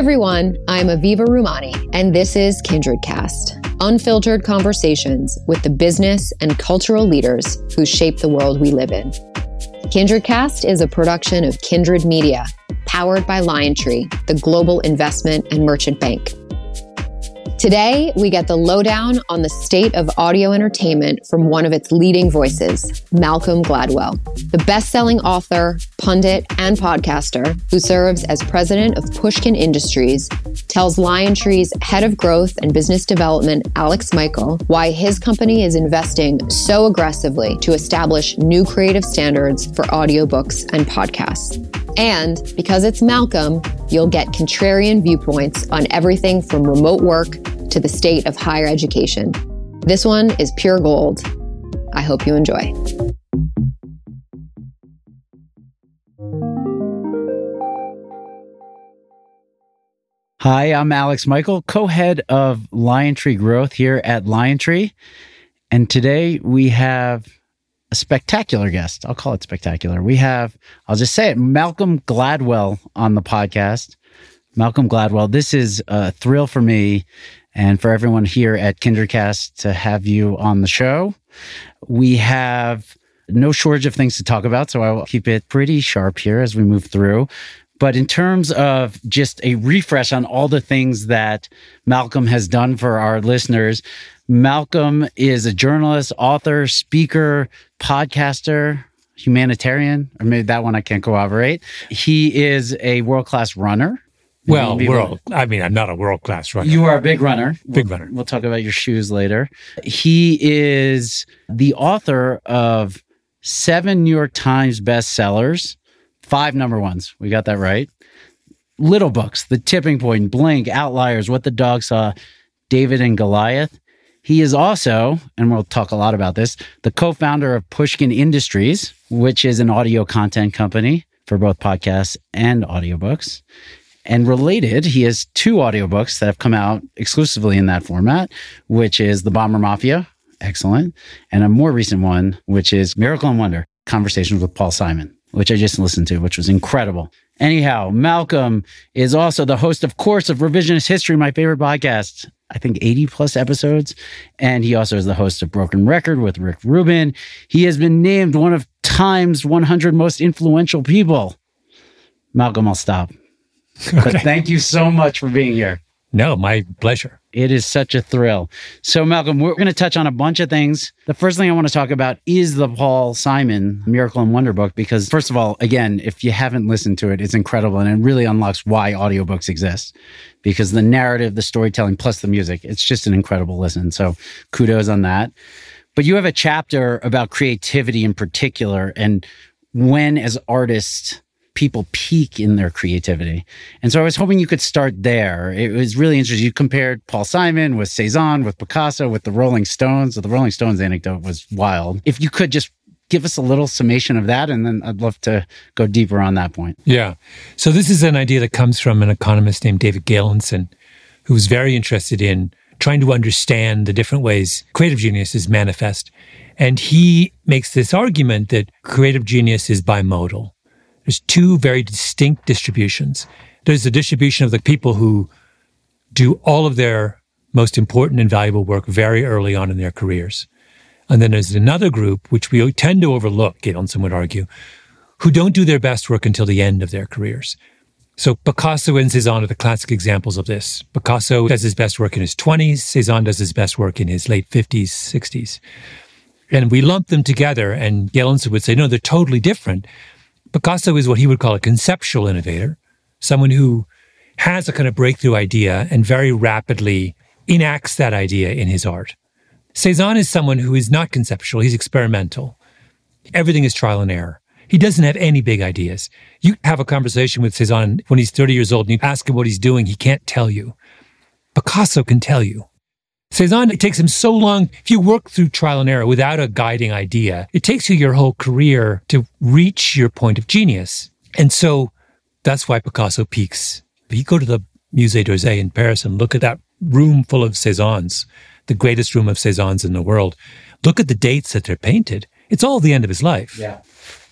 everyone, I'm Aviva Rumani, and this is Kindred Cast unfiltered conversations with the business and cultural leaders who shape the world we live in. Kindred Cast is a production of Kindred Media, powered by LionTree, the global investment and merchant bank. Today, we get the lowdown on the state of audio entertainment from one of its leading voices, Malcolm Gladwell, the best selling author, pundit, and podcaster who serves as president of Pushkin Industries, tells LionTree's head of growth and business development, Alex Michael, why his company is investing so aggressively to establish new creative standards for audiobooks and podcasts. And because it's Malcolm, you'll get contrarian viewpoints on everything from remote work to the state of higher education. This one is pure gold. I hope you enjoy. Hi, I'm Alex Michael, co head of LionTree Growth here at LionTree. And today we have a spectacular guest. I'll call it spectacular. We have, I'll just say it, Malcolm Gladwell on the podcast. Malcolm Gladwell, this is a thrill for me and for everyone here at KindredCast to have you on the show. We have no shortage of things to talk about, so I will keep it pretty sharp here as we move through. But in terms of just a refresh on all the things that Malcolm has done for our listeners, Malcolm is a journalist, author, speaker, podcaster, humanitarian, or maybe that one I can't corroborate. He is a world class runner. Well, world. I mean, I'm not a world class runner. You are a big runner. Big we'll, runner. We'll talk about your shoes later. He is the author of seven New York Times bestsellers, five number ones. We got that right. Little books, The Tipping Point, Blink, Outliers, What the Dog Saw, David and Goliath. He is also, and we'll talk a lot about this, the co founder of Pushkin Industries, which is an audio content company for both podcasts and audiobooks. And related, he has two audiobooks that have come out exclusively in that format, which is The Bomber Mafia, excellent, and a more recent one, which is Miracle and Wonder Conversations with Paul Simon, which I just listened to, which was incredible. Anyhow, Malcolm is also the host, of course, of Revisionist History, my favorite podcast. I think 80 plus episodes. And he also is the host of Broken Record with Rick Rubin. He has been named one of Time's 100 most influential people. Malcolm, I'll stop. Okay. But thank you so much for being here. No, my pleasure. It is such a thrill. So, Malcolm, we're going to touch on a bunch of things. The first thing I want to talk about is the Paul Simon Miracle and Wonder book, because, first of all, again, if you haven't listened to it, it's incredible and it really unlocks why audiobooks exist because the narrative, the storytelling, plus the music, it's just an incredible listen. So, kudos on that. But you have a chapter about creativity in particular and when, as artists, people peak in their creativity. And so I was hoping you could start there. It was really interesting. You compared Paul Simon with Cezanne, with Picasso, with the Rolling Stones. The Rolling Stones anecdote was wild. If you could just give us a little summation of that, and then I'd love to go deeper on that point. Yeah. So this is an idea that comes from an economist named David Galenson, who was very interested in trying to understand the different ways creative genius is manifest. And he makes this argument that creative genius is bimodal. There's two very distinct distributions. There's the distribution of the people who do all of their most important and valuable work very early on in their careers. And then there's another group, which we tend to overlook, Galenson would argue, who don't do their best work until the end of their careers. So Picasso and Cezanne are the classic examples of this. Picasso does his best work in his 20s, Cezanne does his best work in his late 50s, 60s. And we lump them together, and Galenson would say, no, they're totally different. Picasso is what he would call a conceptual innovator, someone who has a kind of breakthrough idea and very rapidly enacts that idea in his art. Cezanne is someone who is not conceptual, he's experimental. Everything is trial and error. He doesn't have any big ideas. You have a conversation with Cezanne when he's 30 years old and you ask him what he's doing, he can't tell you. Picasso can tell you. Cezanne, it takes him so long. If you work through trial and error without a guiding idea, it takes you your whole career to reach your point of genius. And so that's why Picasso peaks. If you go to the Musée d'Orsay in Paris and look at that room full of Cezannes, the greatest room of Cezannes in the world, look at the dates that they're painted. It's all the end of his life. Yeah.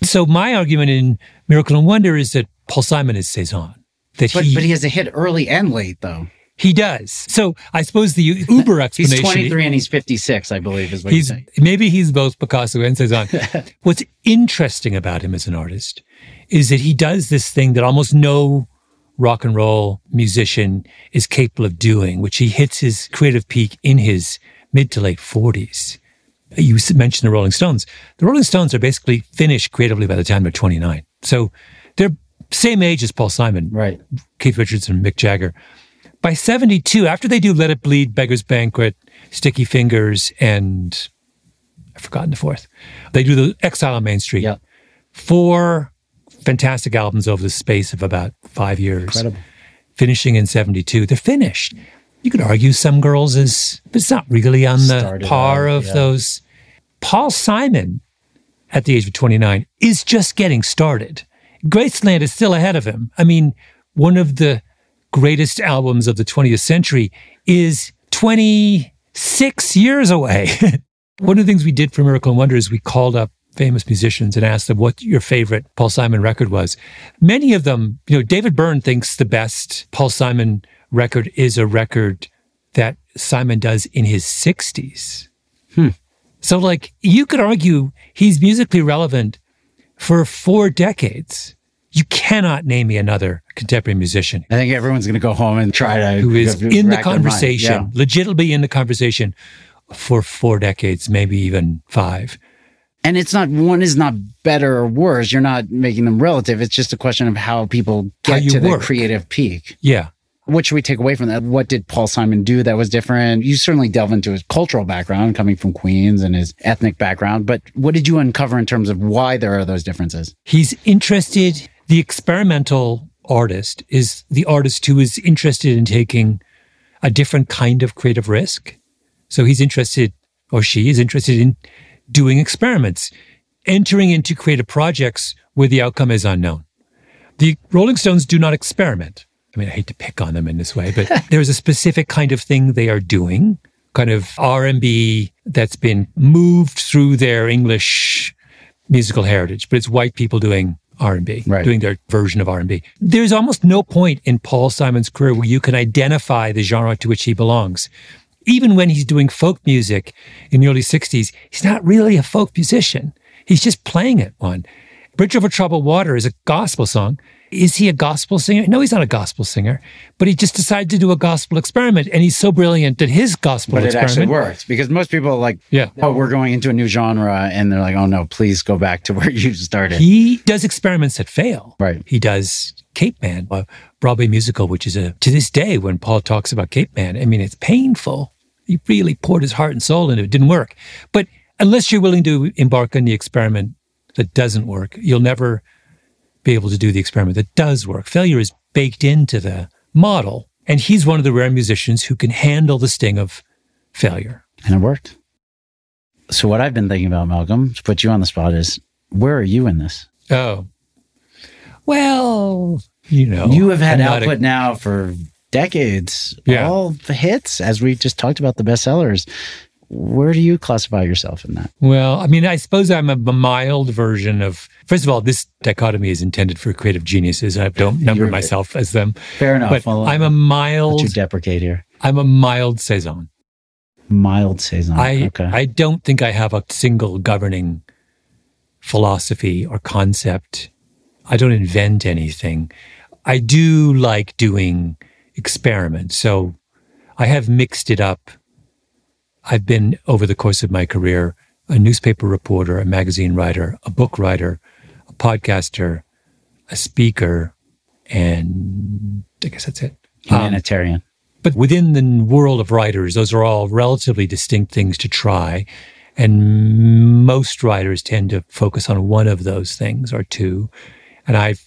So my argument in Miracle and Wonder is that Paul Simon is Cezanne. that But, he, but he has a hit early and late, though. He does. So I suppose the Uber explanation. He's 23 and he's 56, I believe, is what he's saying. maybe he's both Picasso and Cezanne. What's interesting about him as an artist is that he does this thing that almost no rock and roll musician is capable of doing, which he hits his creative peak in his mid to late 40s. You mentioned the Rolling Stones. The Rolling Stones are basically finished creatively by the time they're 29. So they're same age as Paul Simon, Right. Keith Richards and Mick Jagger. By 72, after they do Let It Bleed, Beggar's Banquet, Sticky Fingers, and I've forgotten the fourth, they do the Exile on Main Street. Yeah. Four fantastic albums over the space of about five years. Incredible. Finishing in 72. They're finished. You could argue Some Girls is, but it's not really on the Started par out, of yeah. those. Paul Simon, at the age of 29, is just getting started. Graceland is still ahead of him. I mean, one of the greatest albums of the 20th century is 26 years away. one of the things we did for Miracle and Wonder is we called up famous musicians and asked them what your favorite Paul Simon record was. Many of them, you know, David Byrne thinks the best Paul Simon record is a record that Simon does in his 60s. Hmm. So, like, you could argue he's musically relevant for four decades. You cannot name me another contemporary musician I think everyone's going to go home and try to. who is in the conversation, Yeah. legitimately in the conversation for four decades, maybe even five. And it's not, one is not better or worse. You're not making them relative. It's just a question of how people get you to work. the creative peak. Yeah. What should we take away from that? What did Paul Simon do that was different? You certainly delve into his cultural background, coming from Queens and his ethnic background, but what did you uncover in terms of why there are those differences? He's interested, the experimental artist is the artist who is interested in taking a different kind of creative risk. So he's interested, or she is interested in doing experiments, entering into creative projects where the outcome is unknown. The Rolling Stones do not experiment. I mean, I hate to pick on them in this way, but there's a specific kind of thing they are doing, kind of R&B that's been moved through their English musical heritage, but it's white people doing R&B, Right. doing their version of R&B. There's almost no point in Paul Simon's career where you can identify the genre to which he belongs. Even when he's doing folk music in the early 60s, he's not really a folk musician. He's just playing it one. Bridge Over Troubled Water is a gospel song. Is he a gospel singer? No, he's not a gospel singer, but he just decided to do a gospel experiment. And he's so brilliant that his gospel But it actually worked because most people are like, Yeah. oh, we're going into a new genre. And they're like, oh, no, please go back to where you started. He does experiments that fail. Right. He does Capeman, a Broadway musical, which is a, to this day, when Paul talks about Capeman, I mean, it's painful. He really poured his heart and soul into it. It didn't work. But unless you're willing to embark on the experiment that doesn't work, you'll never be able to do the experiment that does work. Failure is baked into the model. And he's one of the rare musicians who can handle the sting of failure. and it worked. So what I've been thinking about, Malcolm, to put you on the spot is where are you in this? Oh. Well, you know. you have had I'm a- output now for decades. Yeah. All the hits, as we just talked about the bestsellers. Where do you classify yourself in that? Well, I mean, I suppose I'm a mild version of. First of all, this dichotomy is intended for creative geniuses. I don't number You're- myself as them, Fair enough. but I'll I'm a mild. you deprecate here. I'm a mild Cezanne. Mild Cezanne. I okay. I don't think I have a single governing philosophy or concept. I don't invent anything. I do like doing experiments. So I have mixed it up. I've been over the course of my career a newspaper reporter, a magazine writer, a book writer, a podcaster, a speaker, and I guess that's it. Um, Humanitarian. but within the world of writers, those are all relatively distinct things to try. And most writers tend to focus on one of those things or two. And I've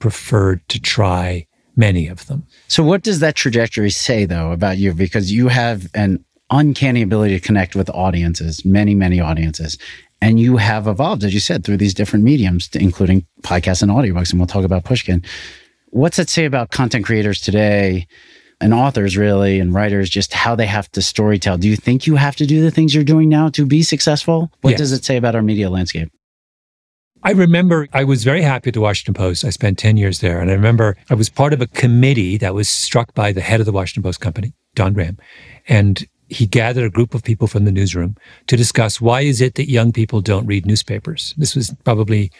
preferred to try many of them. So, what does that trajectory say, though, about you? Because you have an uncanny ability to connect with audiences, many, many audiences. And you have evolved, as you said, through these different mediums, including podcasts and audiobooks. And we'll talk about Pushkin. What's that say about content creators today and authors, really, and writers, just how they have to storytell? Do you think you have to do the things you're doing now to be successful? What Yes. does it say about our media landscape? I remember I was very happy at the Washington Post. I spent 10 years there. And I remember I was part of a committee that was struck by the head of the Washington Post company, Don Graham. And he gathered a group of people from the newsroom to discuss why is it that young people don't read newspapers. This was probably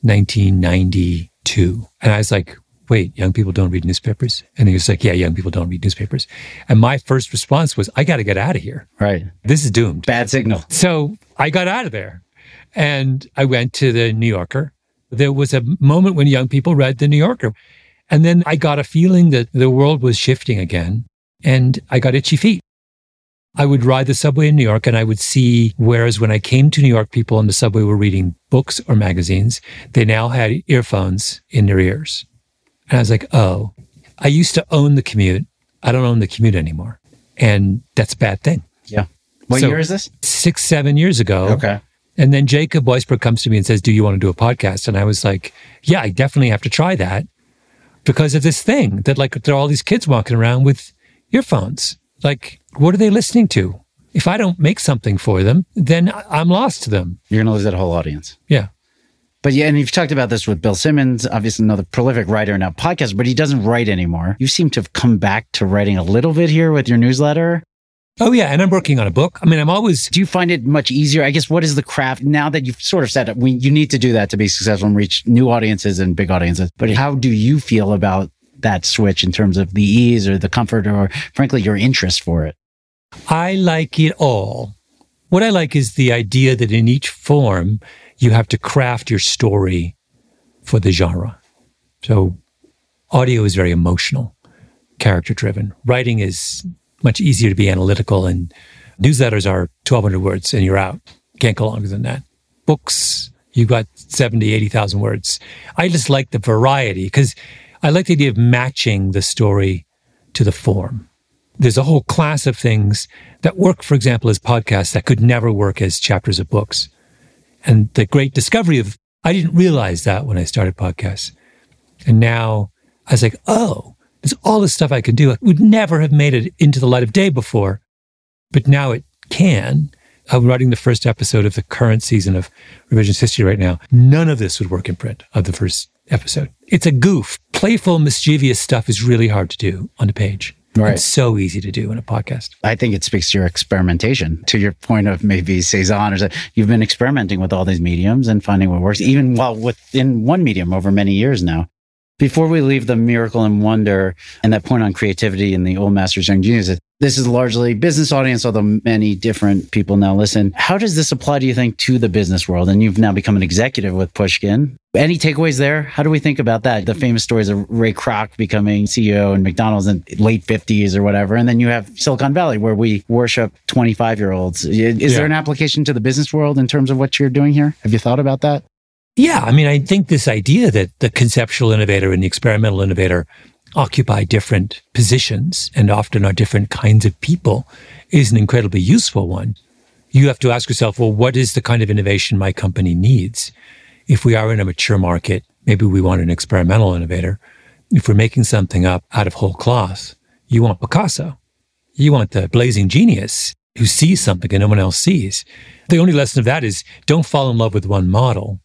1992. And I was like, wait, young people don't read newspapers? And he was like, yeah, young people don't read newspapers. And my first response was, I got to get out of here. Right. This is doomed. Bad signal. So I got out of there and I went to the New Yorker. There was a moment when young people read the New Yorker. And then I got a feeling that the world was shifting again and I got itchy feet. I would ride the subway in New York and I would see, whereas when I came to New York, people on the subway were reading books or magazines, they now had earphones in their ears. And I was like, oh, I used to own the commute. I don't own the commute anymore. And that's a bad thing. Yeah. What So- year is this? Six, seven years ago. Okay. And then Jacob Weisberg comes to me and says, Do you want to do a podcast? And I was like, Yeah, I definitely have to try that because of this thing that, like, there are all these kids walking around with earphones. Like, what are they listening to? If I don't make something for them, then I'm lost to them. You're going to lose that whole audience. Yeah. But yeah, and you've talked about this with Bill Simmons, obviously another prolific writer and now podcaster, but he doesn't write anymore. You seem to have come back to writing a little bit here with your newsletter. Oh, yeah. And I'm working on a book. I mean, I'm always, Do you find it much easier? I guess what is the craft now that you've sort of said it? We, you need to do that to be successful and reach new audiences and big audiences. But how do you feel about that switch in terms of the ease or the comfort or frankly your interest for it? I like it all. What I like is the idea that in each form, you have to craft your story for the genre. So, audio is very emotional, character driven. Writing is much easier to be analytical, and newsletters are 1,200 words and you're out. Can't go longer than that. Books, you've got 70, 80,000 words. I just like the variety because I like the idea of matching the story to the form there's a whole class of things that work, for example, as podcasts that could never work as chapters of books. And the great discovery of, I didn't realize that when I started podcasts. And now I was like, oh, there's all this stuff I can do. I would never have made it into the light of day before, but now it can. I'm writing the first episode of the current season of Revisionist History right now. None of this would work in print of the first episode. It's a goof. Playful, mischievous stuff is really hard to do on a page. Right. It's so easy to do in a podcast. I think it speaks to your experimentation, to your point of maybe Cezanne or something. You've been experimenting with all these mediums and finding what works, even while within one medium over many years now. Before we leave the miracle and wonder and that point on creativity and the old masters, young geniuses, this is largely business audience, although many different people now listen. How does this apply, do you think, to the business world? And you've now become an executive with Pushkin. Any takeaways there? How do we think about that? The famous stories of Ray Kroc becoming CEO in McDonald's in late 50s or whatever. And then you have Silicon Valley where we worship 25 year olds. Is Yeah. there an application to the business world in terms of what you're doing here? Have you thought about that? Yeah. I mean, I think this idea that the conceptual innovator and the experimental innovator occupy different positions and often are different kinds of people is an incredibly useful one. You have to ask yourself, well, what is the kind of innovation my company needs? If we are in a mature market, maybe we want an experimental innovator. If we're making something up out of whole cloth, you want Picasso. You want the blazing genius who sees something and no one else sees. The only lesson of that is don't fall in love with one model.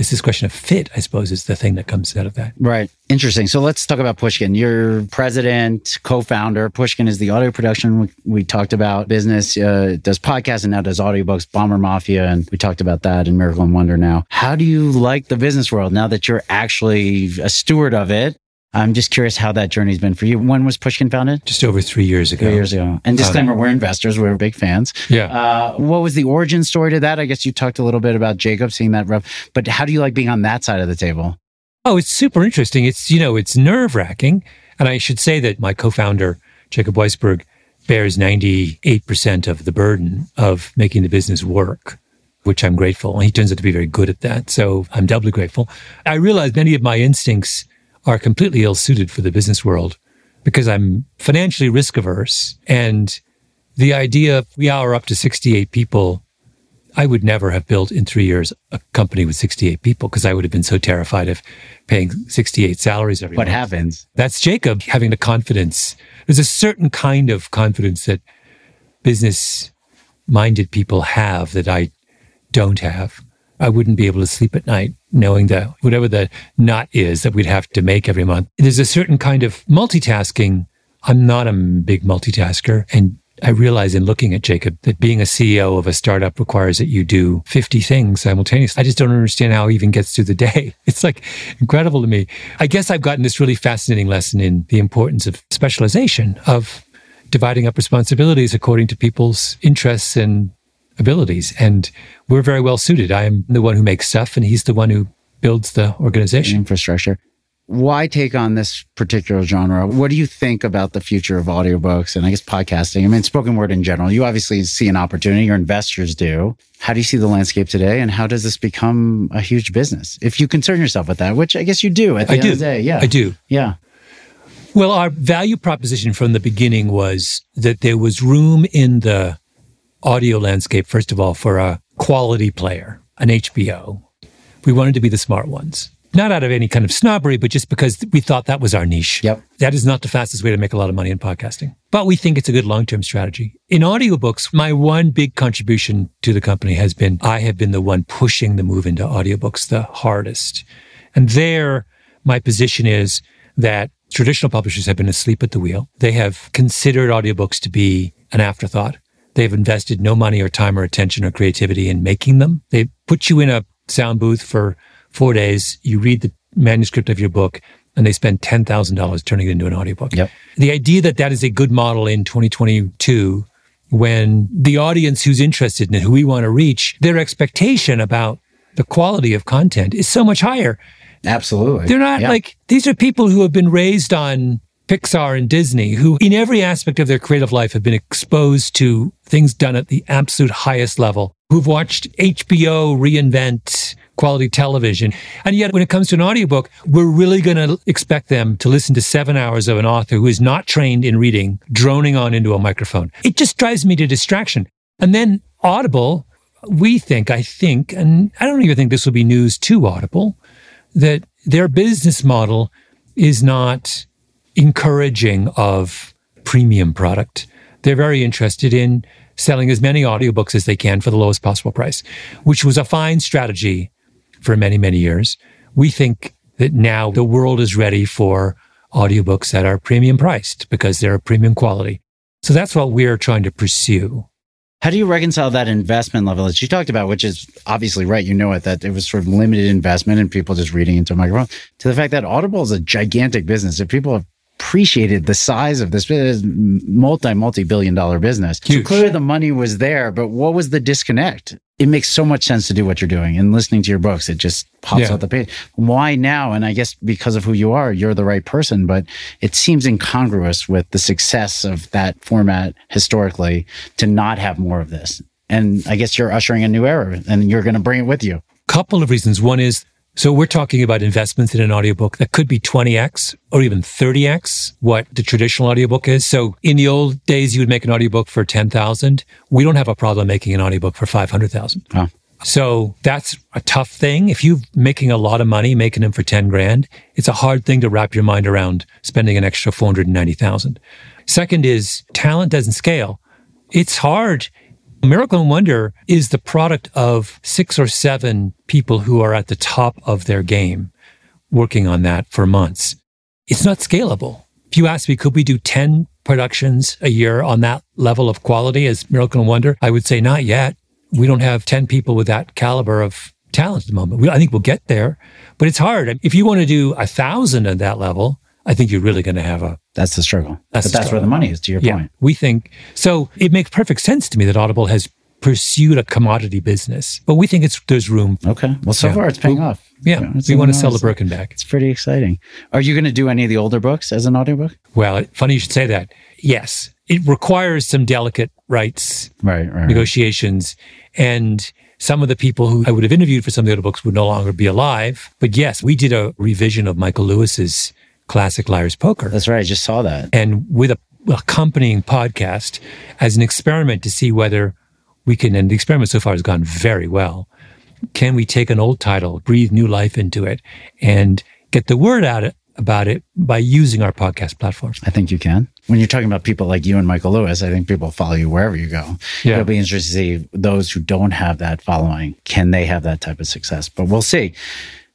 It's this question of fit, I suppose, is the thing that comes out of that. Right. Interesting. So let's talk about Pushkin. You're president, co-founder. Pushkin is the audio production. We, we talked about business, uh, does podcasts and now does audiobooks, Bomber Mafia. And we talked about that in Miracle and Wonder now. How do you like the business world now that you're actually a steward of it? I'm just curious how that journey's been for you. When was Pushkin founded? Just over three years ago. Three years ago. And disclaimer, we're investors. We're big fans. Yeah. Uh, what was the origin story to that? I guess you talked a little bit about Jacob seeing that rough, but how do you like being on that side of the table? Oh, it's super interesting. It's, you know, it's nerve wracking. And I should say that my co founder, Jacob Weisberg, bears 98% of the burden of making the business work, which I'm grateful. And he turns out to be very good at that. So I'm doubly grateful. I realize many of my instincts are completely ill suited for the business world because I'm financially risk averse. And the idea of we are up to 68 people I would never have built in three years a company with 68 people because I would have been so terrified of paying 68 salaries every What month. happens? That's Jacob having the confidence. There's a certain kind of confidence that business minded people have that I don't have. I wouldn't be able to sleep at night knowing that whatever the nut is that we'd have to make every month. There's a certain kind of multitasking. I'm not a big multitasker. And I realize in looking at Jacob that being a CEO of a startup requires that you do 50 things simultaneously. I just don't understand how he even gets through the day. It's like incredible to me. I guess I've gotten this really fascinating lesson in the importance of specialization, of dividing up responsibilities according to people's interests and abilities. And we're very well suited. I am the one who makes stuff, and he's the one who builds the organization. Infrastructure. Why take on this particular genre? What do you think about the future of audiobooks and I guess podcasting? I mean, spoken word in general. You obviously see an opportunity, your investors do. How do you see the landscape today? And how does this become a huge business? If you concern yourself with that, which I guess you do at the I end do. of the day. Yeah. I do. Yeah. Well, our value proposition from the beginning was that there was room in the audio landscape, first of all, for a quality player, an HBO. We wanted to be the smart ones. Not out of any kind of snobbery, but just because we thought that was our niche. Yep. That is not the fastest way to make a lot of money in podcasting. But we think it's a good long term strategy. In audiobooks, my one big contribution to the company has been I have been the one pushing the move into audiobooks the hardest. And there, my position is that traditional publishers have been asleep at the wheel. They have considered audiobooks to be an afterthought. They've invested no money or time or attention or creativity in making them. They put you in a sound booth for four days. You read the manuscript of your book and they spend $10,000 turning it into an audiobook. Yep. The idea that that is a good model in 2022 when the audience who's interested in it, who we want to reach, their expectation about the quality of content is so much higher. Absolutely. They're not Yeah. like these are people who have been raised on Pixar and Disney, who in every aspect of their creative life have been exposed to things done at the absolute highest level, who've watched HBO reinvent quality television. And yet, when it comes to an audiobook, we're really going to expect them to listen to seven hours of an author who is not trained in reading, droning on into a microphone. It just drives me to distraction. And then Audible, we think, I think, and I don't even think this will be news to Audible, that their business model is not encouraging of premium product. They're very interested in selling as many audiobooks as they can for the lowest possible price, which was a fine strategy for many, many years. We think that now the world is ready for audiobooks that are premium priced because they're premium quality. So that's what we're trying to pursue. How do you reconcile that investment level that you talked about, which is obviously right? You know it, that it was sort of limited investment and people just reading into a microphone, to the fact that Audible is a gigantic business. If people appreciated the size of this multi, multi billion dollar business. So clearly the money was there, but what was the disconnect? It makes so much sense to do what you're doing and listening to your books. It just pops Yeah. out the page. Why now? And I guess because of who you are, you're the right person, but it seems incongruous with the success of that format historically to not have more of this. And I guess you're ushering a new era and you're going to bring it with you. Couple of reasons. One is so we're talking about investments in an audiobook that could be 20x or even 30x what the traditional audiobook is. So in the old days, you would make an audiobook for 10,000. We don't have a problem making an audiobook for 500,000. Wow. So that's a tough thing. If you're making a lot of money, making them for 10 grand, it's a hard thing to wrap your mind around spending an extra 490,000. Second is talent doesn't scale. It's hard. Miracle and Wonder is the product of six or seven people who are at the top of their game working on that for months. It's not scalable. If you ask me, could we do 10 productions a year on that level of quality as Miracle and Wonder? I would say not yet. We don't have 10 people with that caliber of talent at the moment. We, I think we'll get there, but it's hard. If you want to do a thousand at that level, I think you're really going to have a That's the struggle. That's but the that's where the money is, to your yeah, point. we think so. It makes perfect sense to me that Audible has pursued a commodity business, but we think it's there's room. Okay. Well, so Yeah. far it's paying off. Yeah, it's we want to sell the. Birkin bag. It's pretty exciting. Are you going to do any of the older books as an audiobook? Well, funny you should say that. Yes, it requires some delicate rights Right, right. right. negotiations, and some of the people who I would have interviewed for some of the other books would no longer be alive. But yes, we did a revision of Michael Lewis's classic Liar's Poker. That's right. I just saw that. and with a accompanying podcast as an experiment to see whether we can, and the experiment so far has gone very well. Can we take an old title, breathe new life into it, and get the word out about it by using our podcast platform. I think you can. When you're talking about people like you and Michael Lewis, I think people follow you wherever you go. Yeah. It'll be interesting to see those who don't have that following, can they have that type of success? But we'll see.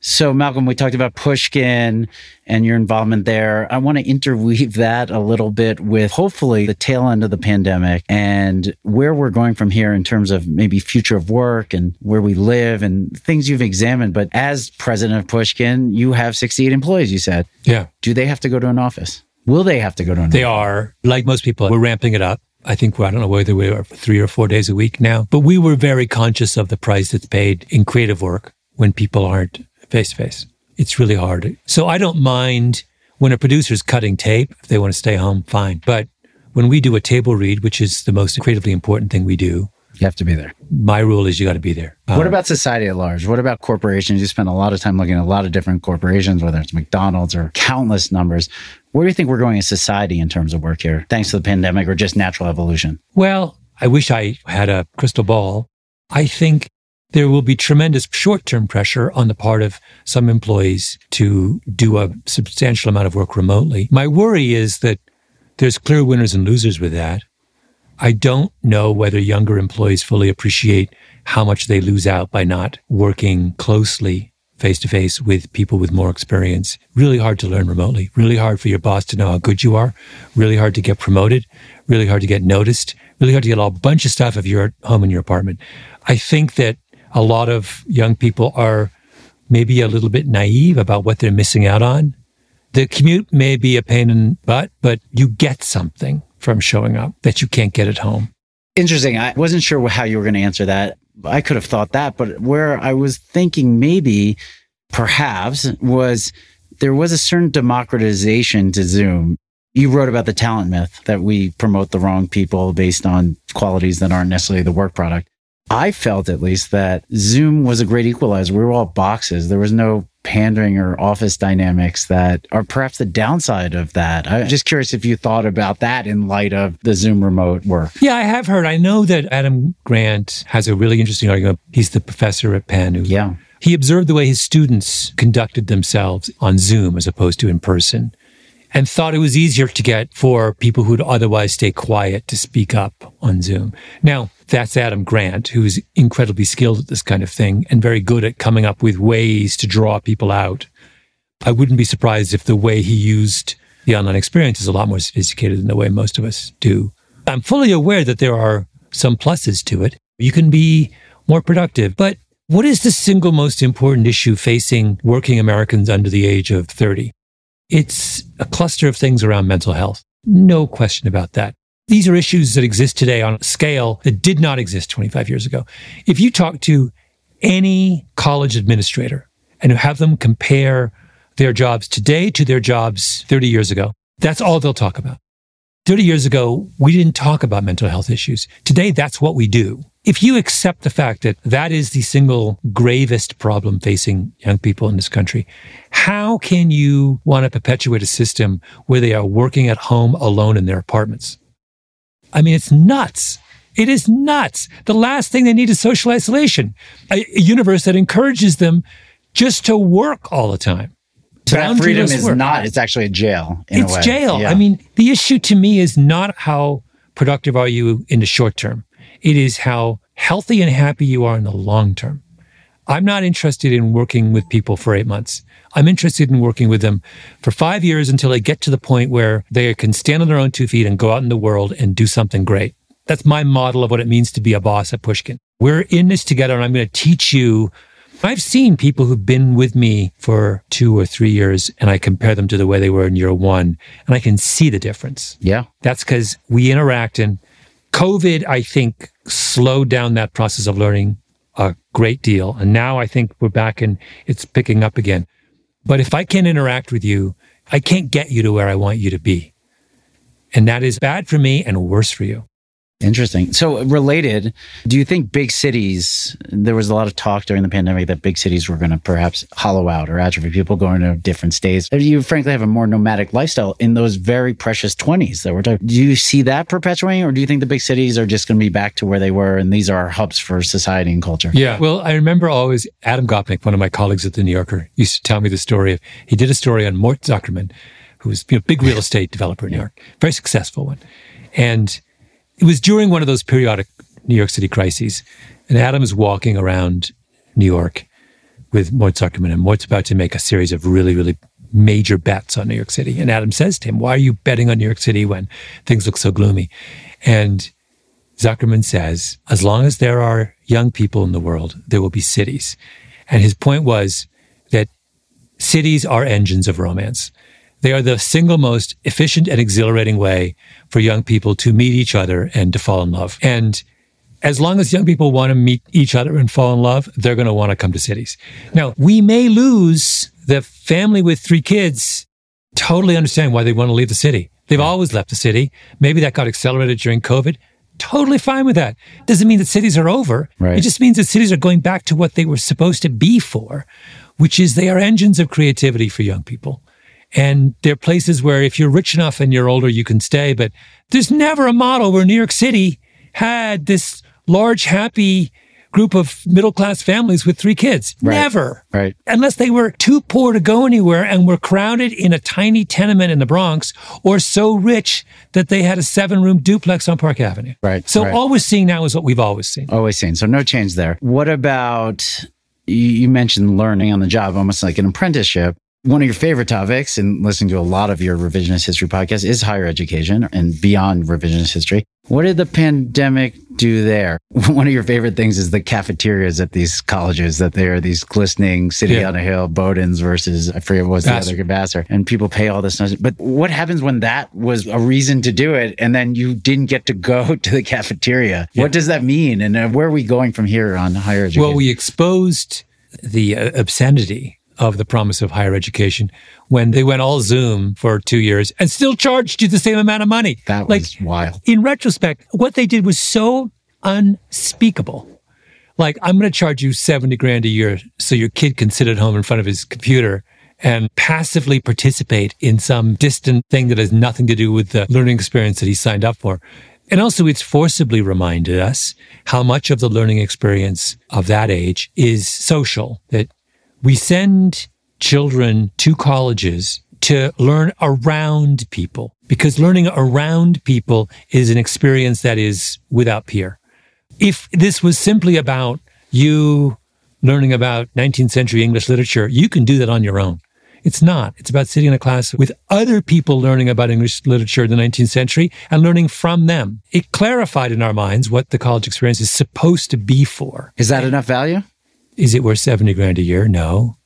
So, Malcolm, we talked about Pushkin and your involvement there. I want to interweave that a little bit with hopefully the tail end of the pandemic and where we're going from here in terms of maybe future of work and where we live and things you've examined. But as president of Pushkin, you have 68 employees, you said. Yeah. Do they have to go to an office? Will they have to go to an They office? They are, like most people, we're ramping it up. I think we're, I don't know whether we are three or four days a week now, but we were very conscious of the price that's paid in creative work when people aren't face to face. It's really hard. So I don't mind when a producer's cutting tape, if they want to stay home, fine. But when we do a table read, which is the most creatively important thing we do, You have to be there. my rule is you got to be there. what Um, about society at large? What about corporations? You spend a lot of time looking at a lot of different corporations, whether it's McDonald's or countless numbers. Where do you think we're going as society in terms of work here, thanks to the pandemic or just natural evolution? Well, I wish I had a crystal ball. I think there will be tremendous short term pressure on the part of some employees to do a substantial amount of work remotely. My worry is that there's clear winners and losers with that. I don't know whether younger employees fully appreciate how much they lose out by not working closely face to face with people with more experience. Really hard to learn remotely, really hard for your boss to know how good you are, really hard to get promoted, really hard to get noticed, really hard to get a bunch of stuff if you're at home in your apartment. I think that a lot of young people are maybe a little bit naive about what they're missing out on. The commute may be a pain in the butt, but you get something from showing up that you can't get at home. Interesting. I wasn't sure how you were going to answer that. I could have thought that, but where I was thinking maybe perhaps was there was a certain democratization to Zoom. You wrote about the talent myth that we promote the wrong people based on qualities that aren't necessarily the work product. I felt at least that Zoom was a great equalizer. We were all boxes. There was no pandering or office dynamics that are perhaps the downside of that. I'm just curious if you thought about that in light of the Zoom remote work. Yeah, I have heard. I know that Adam Grant has a really interesting argument. He's the professor at Penn. Who, Yeah. He observed the way his students conducted themselves on Zoom as opposed to in person and thought it was easier to get for people who'd otherwise stay quiet to speak up on Zoom. Now, that's Adam Grant, who's incredibly skilled at this kind of thing and very good at coming up with ways to draw people out. I wouldn't be surprised if the way he used the online experience is a lot more sophisticated than the way most of us do. I'm fully aware that there are some pluses to it. You can be more productive, but what is the single most important issue facing working Americans under the age of 30? It's a cluster of things around mental health. No question about that. These are issues that exist today on a scale that did not exist 25 years ago. If you talk to any college administrator and have them compare their jobs today to their jobs 30 years ago, that's all they'll talk about. 30 years ago, we didn't talk about mental health issues. Today, that's what we do. If you accept the fact that that is the single gravest problem facing young people in this country, how can you want to perpetuate a system where they are working at home alone in their apartments? I mean, it's nuts. It is nuts. The last thing they need is social isolation, a, a universe that encourages them just to work all the time. So that freedom is work. not, it's actually a jail. In it's a way. jail. Yeah. I mean, the issue to me is not how productive are you in the short term. It is how healthy and happy you are in the long term. I'm not interested in working with people for eight months. I'm interested in working with them for five years until they get to the point where they can stand on their own two feet and go out in the world and do something great. That's my model of what it means to be a boss at Pushkin. We're in this together and I'm going to teach you. I've seen people who've been with me for two or three years and I compare them to the way they were in year one and I can see the difference. yeah. That's because we interact and COVID, I think, slowed down that process of learning a great deal. And now I think we're back and it's picking up again. But if I can't interact with you, I can't get you to where I want you to be. And that is bad for me and worse for you. Interesting. So, related, do you think big cities, there was a lot of talk during the pandemic that big cities were going to perhaps hollow out or atrophy, people going to different states? You frankly have a more nomadic lifestyle in those very precious 20s that we're talking. Do you see that perpetuating, or do you think the big cities are just going to be back to where they were and these are hubs for society and culture? Yeah. Well, I remember always Adam Gopnik, one of my colleagues at the New Yorker, used to tell me the story of he did a story on Mort Zuckerman, who was you know, big real estate developer in New York, very successful one. And it was during one of those periodic New York City crises, and Adam is walking around New York with Mort Zuckerman, and Mort's about to make a series of really, really major bets on New York City. And Adam says to him, Why are you betting on New York City when things look so gloomy? And Zuckerman says, As long as there are young people in the world, there will be cities. And his point was that cities are engines of romance. They are the single most efficient and exhilarating way for young people to meet each other and to fall in love. And as long as young people want to meet each other and fall in love, they're going to want to come to cities. Now, we may lose the family with three kids. Totally understand why they want to leave the city. They've always left the city. Maybe that got accelerated during COVID. Totally fine with that. Doesn't mean that cities are over. Right. It just means that cities are going back to what they were supposed to be for, which is they are engines of creativity for young people. And there are places where if you're rich enough and you're older, you can stay. But there's never a model where New York City had this large, happy group of middle class families with three kids. Right. Never. Right. Unless they were too poor to go anywhere and were crowded in a tiny tenement in the Bronx or so rich that they had a seven room duplex on Park Avenue. Right, So right. all we're seeing now is what we've always seen. Always seen. So no change there. What about you, you mentioned learning on the job, almost like an apprenticeship. One of your favorite topics, and listening to a lot of your revisionist history podcasts, is higher education and beyond revisionist history. What did the pandemic do there? One of your favorite things is the cafeterias at these colleges, that they are these glistening city Yeah. on a hill, Bowdoin's versus, I forget what was the other Vassar. And people pay all this. Money. But what happens when that was a reason to do it and then you didn't get to go to the cafeteria? Yeah. What does that mean? And uh, where are we going from here on higher education? Well, we exposed the uh, obscenity of the promise of higher education when they went all Zoom for two years and still charged you the same amount of money. that like, was wild. in retrospect, what they did was so unspeakable. Like, I'm going to charge you 70 grand a year so your kid can sit at home in front of his computer and passively participate in some distant thing that has nothing to do with the learning experience that he signed up for. And also, it's forcibly reminded us how much of the learning experience of that age is social, that we send children to colleges to learn around people because learning around people is an experience that is without peer. If this was simply about you learning about 19th century English literature, you can do that on your own. It's not. It's about sitting in a class with other people learning about English literature in the 19th century and learning from them. It clarified in our minds what the college experience is supposed to be for. Is that enough value? Is it worth 70 grand a year? No.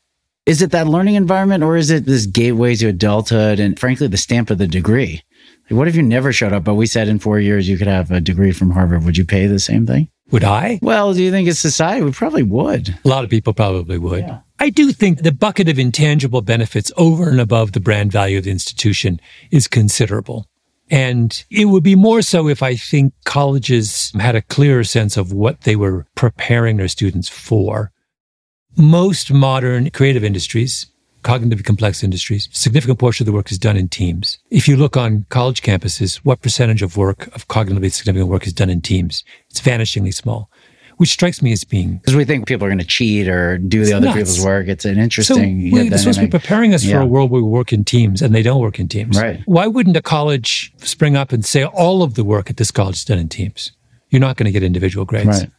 Is it that learning environment or is it this gateway to adulthood and frankly the stamp of the degree? Like, what if you never showed up, but we said in four years you could have a degree from Harvard? Would you pay the same thing? Would I? Well, do you think it's society? We probably would. A lot of people probably would. Yeah. I do think the bucket of intangible benefits over and above the brand value of the institution is considerable. And it would be more so if I think colleges had a clearer sense of what they were preparing their students for. Most modern creative industries, cognitively complex industries, significant portion of the work is done in teams. If you look on college campuses, what percentage of work, of cognitively significant work is done in teams? It's vanishingly small, which strikes me as being Because we think people are going to cheat or do the other nuts. people's work. It's an interesting. So we- they're supposed to be preparing us for a world where we work in teams, and they don't work in teams. Right. Why wouldn't a college spring up and say all of the work at this college is done in teams? You're not going to get individual grades. Right.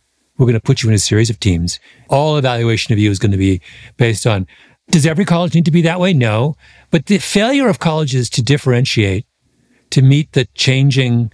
We're going to put you in a series of teams. All evaluation of you is going to be based on. Does every college need to be that way? No. But the failure of colleges to differentiate, to meet the changing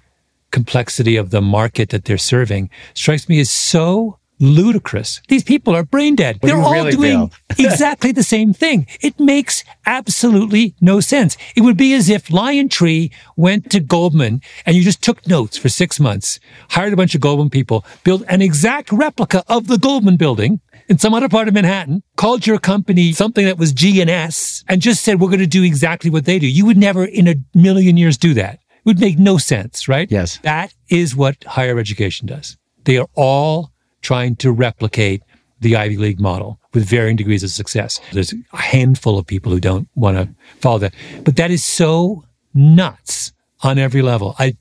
complexity of the market that they're serving, strikes me as so ludicrous. These people are brain dead. They're all really doing exactly the same thing. It makes absolutely no sense. It would be as if LionTree went to Goldman and you just took notes for six months, hired a bunch of Goldman people, built an exact replica of the Goldman building in some other part of Manhattan, called your company something that was G and S, and just said, we're going to do exactly what they do. You would never in a million years do that It would make no sense, right? Yes. That is what higher education does. They are all trying to replicate the Ivy League model with varying degrees of success. There's a handful of people who don't want to follow that. But that is so nuts on every level. I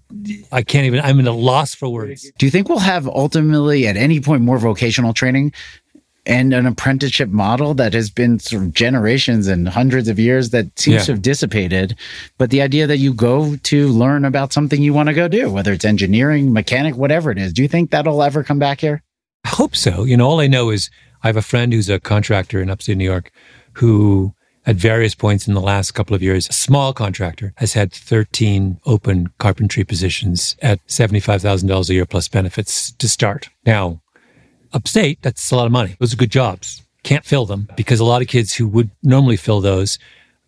I can't even I'm in a loss for words. Do you think we'll have ultimately at any point more vocational training and an apprenticeship model that has been sort of generations and hundreds of years that seems Yeah. to have dissipated? But the idea that you go to learn about something you want to go do, whether it's engineering, mechanic, whatever it is, do you think that'll ever come back here? I hope so. You know, all I know is I have a friend who's a contractor in upstate New York who, at various points in the last couple of years, a small contractor has had 13 open carpentry positions at $75,000 a year plus benefits to start. Now, upstate, that's a lot of money. Those are good jobs. Can't fill them because a lot of kids who would normally fill those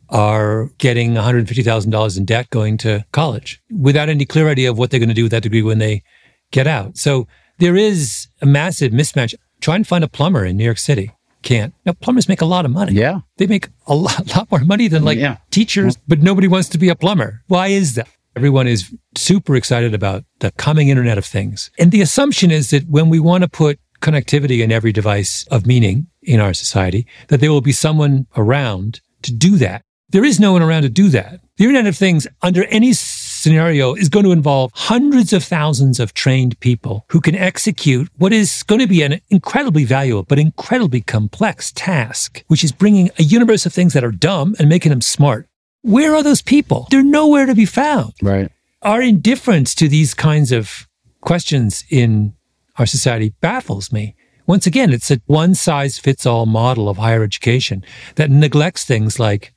are getting $150,000 in debt going to college without any clear idea of what they're going to do with that degree when they get out. So there is a massive mismatch. Try and find a plumber in New York City. Can't. Now, plumbers make a lot of money. Yeah. They make a lot, lot more money than like Yeah. teachers, mm. but nobody wants to be a plumber. Why is that? Everyone is super excited about the coming Internet of Things. And the assumption is that when we want to put connectivity in every device of meaning in our society, that there will be someone around to do that. There is no one around to do that. The Internet of Things, under any scenario, is going to involve hundreds of thousands of trained people who can execute what is going to be an incredibly valuable but incredibly complex task, which is bringing a universe of things that are dumb and making them smart. Where are those people? They're nowhere to be found Right. our indifference to these kinds of questions in our society baffles me. Once again, it's a one size fits all model of higher education that neglects things like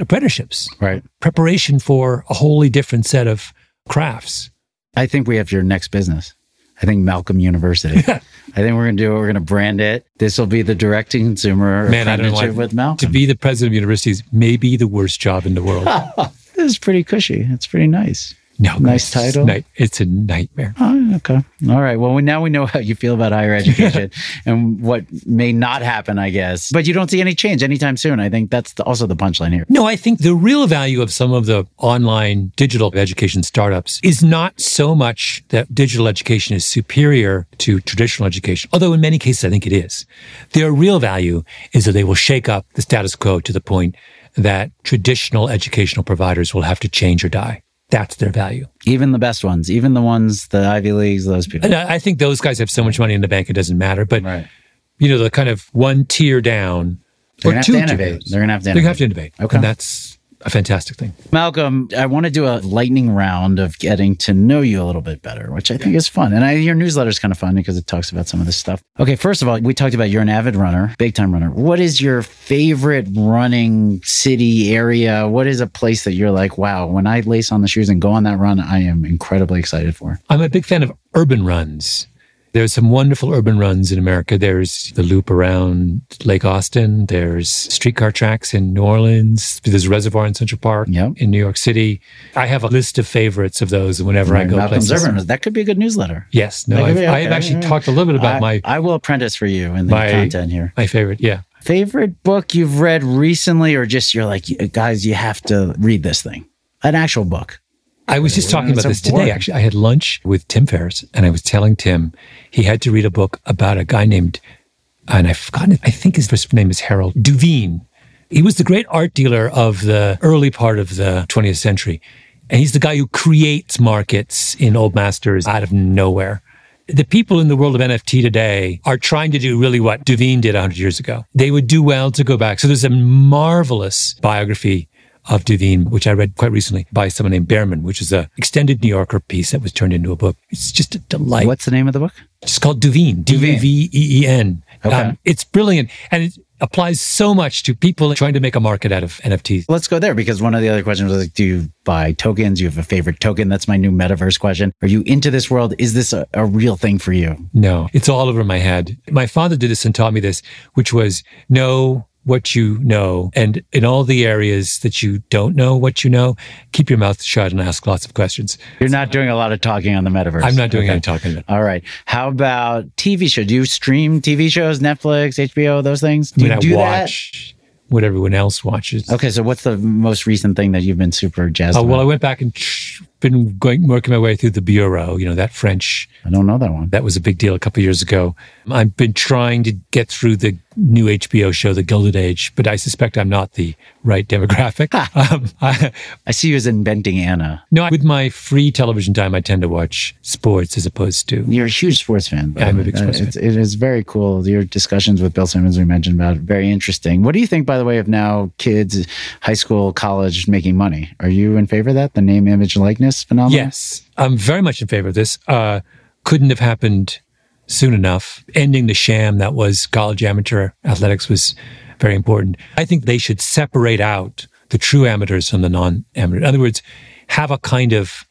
apprenticeships, Right. preparation for a wholly different set of crafts. I think we have your next business. I think Malcolm University. I think we're going to do it. We're going to brand it. This will be the direct to consumer Man, I don't know apprenticeship with Malcolm. To be the president of universities may be the worst job in the world. this is pretty cushy. It's pretty nice. No, Nice title. night- It's a nightmare. Oh, okay. All right. Well, we, now we know how you feel about higher education and what may not happen, I guess. But you don't see any change anytime soon. I think that's the, also the punchline here. No, I think the real value of some of the online digital education startups is not so much that digital education is superior to traditional education, although in many cases I think it is. Their real value is that they will shake up the status quo to the point that traditional educational providers will have to change or die. That's their value. Even the best ones, even the ones, the Ivy Leagues, those people. And I I think those guys have so much money in the bank, it doesn't matter. But, Right. you know, the kind of one tier down They're going to have to innovate. tiers. They're going to have to innovate. have to innovate. Okay. And that's a fantastic thing. Malcolm, I want to do a lightning round of getting to know you a little bit better, which I think is fun. And I, your newsletter is kind of fun because it talks about some of this stuff. Okay, first of all, we talked about you're an avid runner, big time runner. What is your favorite running city area? What is a place that you're like, wow, when I lace on the shoes and go on that run, I am incredibly excited for? I'm a big fan of urban runs. There's some wonderful urban runs in America. There's the loop around Lake Austin. There's streetcar tracks in New Orleans. There's a reservoir in Central Park Yep. in New York City. I have a list of favorites of those whenever I go Malcolm's places. Urban That could be a good newsletter. Yes, no, I've, be- I've actually talked a little bit about I, my I will apprentice for you in the My- content here. my favorite. Yeah, Favorite book you've read recently, or just you're like, guys, you have to read this thing? An actual book. I was just talking about this today. Actually, I had lunch with Tim Ferriss, and I was telling Tim he had to read a book about a guy named, and I've forgotten. it, I think his first name is Harold Duveen. He was the great art dealer of the early part of the 20th century, and he's the guy who creates markets in Old Masters out of nowhere. The people in the world of NFT today are trying to do really what Duveen did 100 years ago. They would do well to go back. So there's a marvelous biography of Duveen, which I read quite recently by someone named Behrman, which is a extended New Yorker piece that was turned into a book. It's just a delight. What's the name of the book? It's called Duveen, D U V E E N. Okay. Um, it's brilliant. And it applies so much to people trying to make a market out of NFTs. Let's go there because one of the other questions was like, do you buy tokens? You have a favorite token? That's my new metaverse question. Are you into this world? Is this a, a real thing for you? No, it's all over my head. My father did this and taught me this, which was know what you know. And in all the areas that you don't know what you know, keep your mouth shut and ask lots of questions. You're not doing a lot of talking on the metaverse. I'm not doing Okay. any talking. All right. How about TV shows? Do you stream TV shows, Netflix, HBO, those things? I Do mean, you I do watch what everyone else watches. Okay. So what's the most recent thing that you've been super jazzed Oh, about? well, I went back and been going working my way through the bureau. You know that French. I don't know that one. That was a big deal a couple years ago. I've been trying to get through the new HBO show, The Gilded Age, but I suspect I'm not the right demographic. um, I, I, see you as inventing Anna. No, with my free television time, I tend to watch sports as opposed to. You're a huge sports fan. Yeah, I'm a big sports fan. It is very cool. Your discussions with Bill Simmons we mentioned about it, very interesting. What do you think, by the way, of now kids, high school, college making money? Are you in favor of that? The name, image, likeness phenomenon? Yes, I'm very much in favor of this. Uh, couldn't have happened soon enough. Ending the sham that was college amateur athletics was very important. I think they should separate out the true amateurs from the non amateur. In other words, have a kind of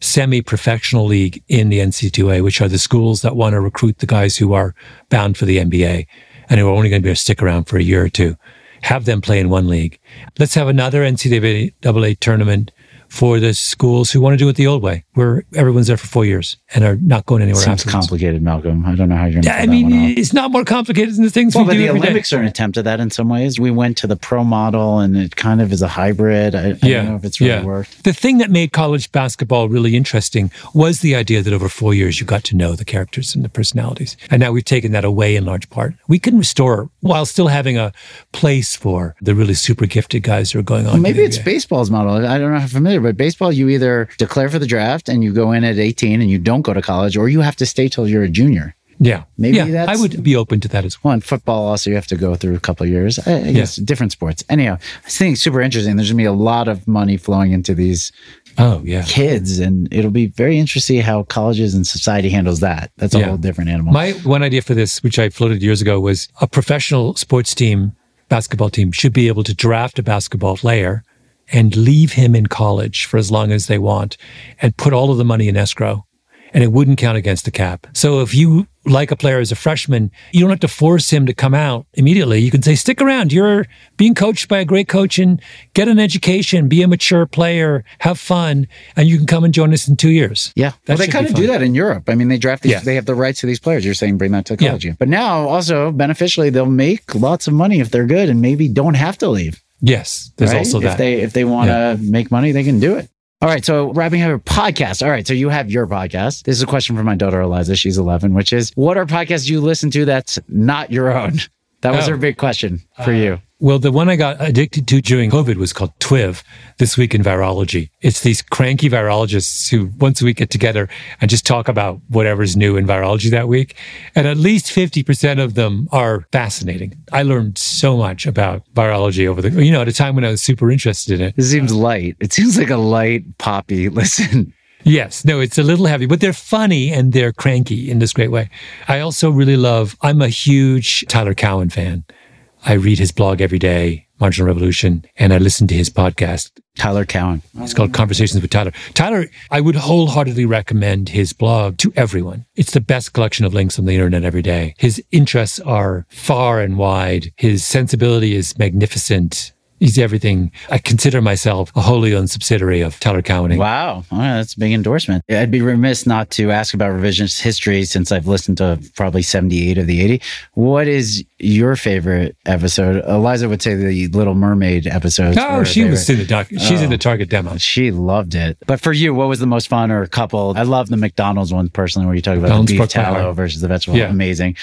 semi professional league in the NC2A, which are the schools that want to recruit the guys who are bound for the NBA and who are only going to be able to stick around for a year or two. Have them play in one league. Let's have another NCAA tournament for the schools who want to do it the old way, where everyone's there for four years and are not going anywhere. Seems afterwards. complicated, Malcolm. I don't know how you're. Yeah, I mean, it's not more complicated than the things well, we do. the Olympics day. are an attempt at that in some ways. We went to the pro model, and it kind of is a hybrid. I, I yeah. don't know if it's really yeah. worked. The thing that made college basketball really interesting was the idea that over four years you got to know the characters and the personalities, and now we've taken that away in large part. We can restore while still having a place for the really super gifted guys who are going on. Well, maybe it's baseball's model. I don't know how familiar, but baseball you either declare for the draft and you go in at 18 and you don't go to college, or you have to stay till you're a junior. Yeah, maybe yeah, that's. I would be open to that as well. And football also, you have to go through a couple years. I, I guess different sports. Anyhow, I think super interesting. There's gonna be a lot of money flowing into these. Oh yeah, kids, and it'll be very interesting how colleges and society handles that. That's a yeah. whole different animal. My one idea for this, which I floated years ago, was a professional sports team, basketball team, should be able to draft a basketball player and leave him in college for as long as they want and put all of the money in escrow and it wouldn't count against the cap. So if you like a player as a freshman, you don't have to force him to come out immediately. You can say, stick around. You're being coached by a great coach and get an education, be a mature player, have fun, and you can come and join us in two years. Yeah. That well, they kind of do that in Europe. I mean, they draft these, yeah. they have the rights to these players. You're saying bring that to college. Yeah. But now also beneficially, they'll make lots of money if they're good and maybe don't have to leave. Yes, there's right? also that. If they if they want to yeah. make money, they can do it. All right, so wrapping up your podcast. All right, so you have your podcast. This is a question from my daughter Eliza. She's 11, which is, what are podcasts you listen to that's not your own? That was oh. her big question for uh, you. Well, the one I got addicted to during COVID was called TWIV, This Week in Virology. It's these cranky virologists who once a week get together and just talk about whatever's new in virology that week. And at least 50% of them are fascinating. I learned so much about virology over the, you know, at a time when I was super interested in it. It seems light. It seems like a light poppy. Listen. Yes, no, it's a little heavy, but they're funny and they're cranky in this great way. I also really love, I'm a huge Tyler Cowen fan. I read his blog every day, Marginal Revolution, and I listen to his podcast. Tyler Cowen. It's called Conversations with Tyler. Tyler, I would wholeheartedly recommend his blog to everyone. It's the best collection of links on the internet every day. His interests are far and wide. His sensibility is magnificent. He's everything. I consider myself a wholly owned subsidiary of Tyler Cowen. Wow. that's a big endorsement. I'd be remiss not to ask about revisionist history since I've listened to probably 78 of the 80. What is your favorite episode? Eliza would say the Little Mermaid episode. Oh, she was in the doc. She's oh, in the oh. target demo. She loved it. But for you, what was the most fun or a couple? I love the McDonald's one personally, where you talk about the beef tallow versus the vegetable. Yeah. Amazing.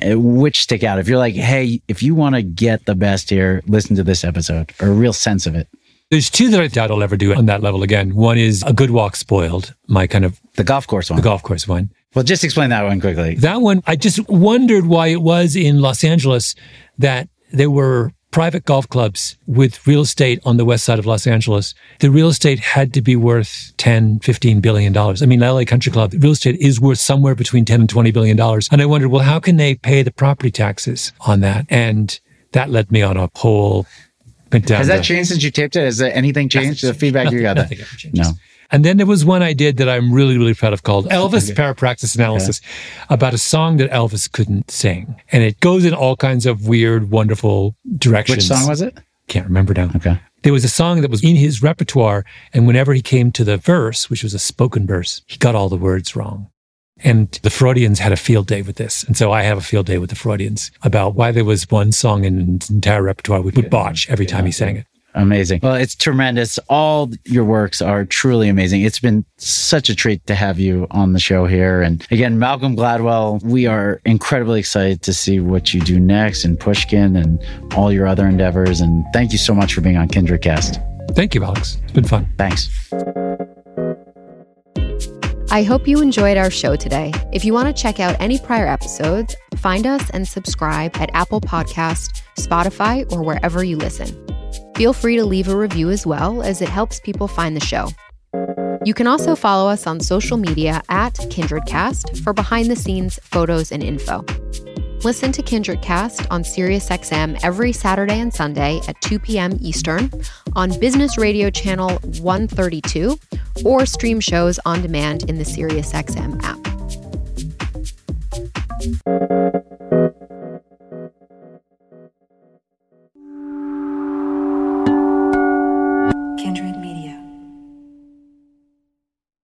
Uh, which stick out? If you're like, hey, if you want to get the best here, listen to this episode or a real sense of it. There's two that I doubt I'll ever do on that level again. One is A Good Walk Spoiled, my kind of. The golf course one. The golf course one. Well, just explain that one quickly. That one, I just wondered why it was in Los Angeles that there were private golf clubs with real estate on the west side of Los Angeles, the real estate had to be worth 10, 15 billion dollars. I mean, LA Country Club, real estate is worth somewhere between 10 and 20 billion dollars. And I wondered, well, how can they pay the property taxes on that? And that led me on a whole Has that the, changed since you taped it? Has anything changed? The feedback nothing, you got? Nothing ever changes. No. And then there was one I did that I'm really, really proud of called Elvis okay. Parapraxis Analysis about a song that Elvis couldn't sing. And it goes in all kinds of weird, wonderful directions. Which song was it? Can't remember now. Okay. There was a song that was in his repertoire. And whenever he came to the verse, which was a spoken verse, he got all the words wrong. And the Freudians had a field day with this. And so I have a field day with the Freudians about why there was one song in his entire repertoire we would botch every time he sang it. Amazing. Well, it's tremendous. All your works are truly amazing. It's been such a treat to have you on the show here. And again, Malcolm Gladwell, we are incredibly excited to see what you do next in Pushkin and all your other endeavors. And thank you so much for being on KindredCast. Thank you, Alex. It's been fun. Thanks. I hope you enjoyed our show today. If you want to check out any prior episodes, find us and subscribe at Apple Podcast, Spotify, or wherever you listen. Feel free to leave a review as well, as it helps people find the show. You can also follow us on social media at KindredCast for behind the scenes photos and info. Listen to KindredCast on SiriusXM every Saturday and Sunday at 2 p.m. Eastern on Business Radio Channel 132 or stream shows on demand in the SiriusXM app.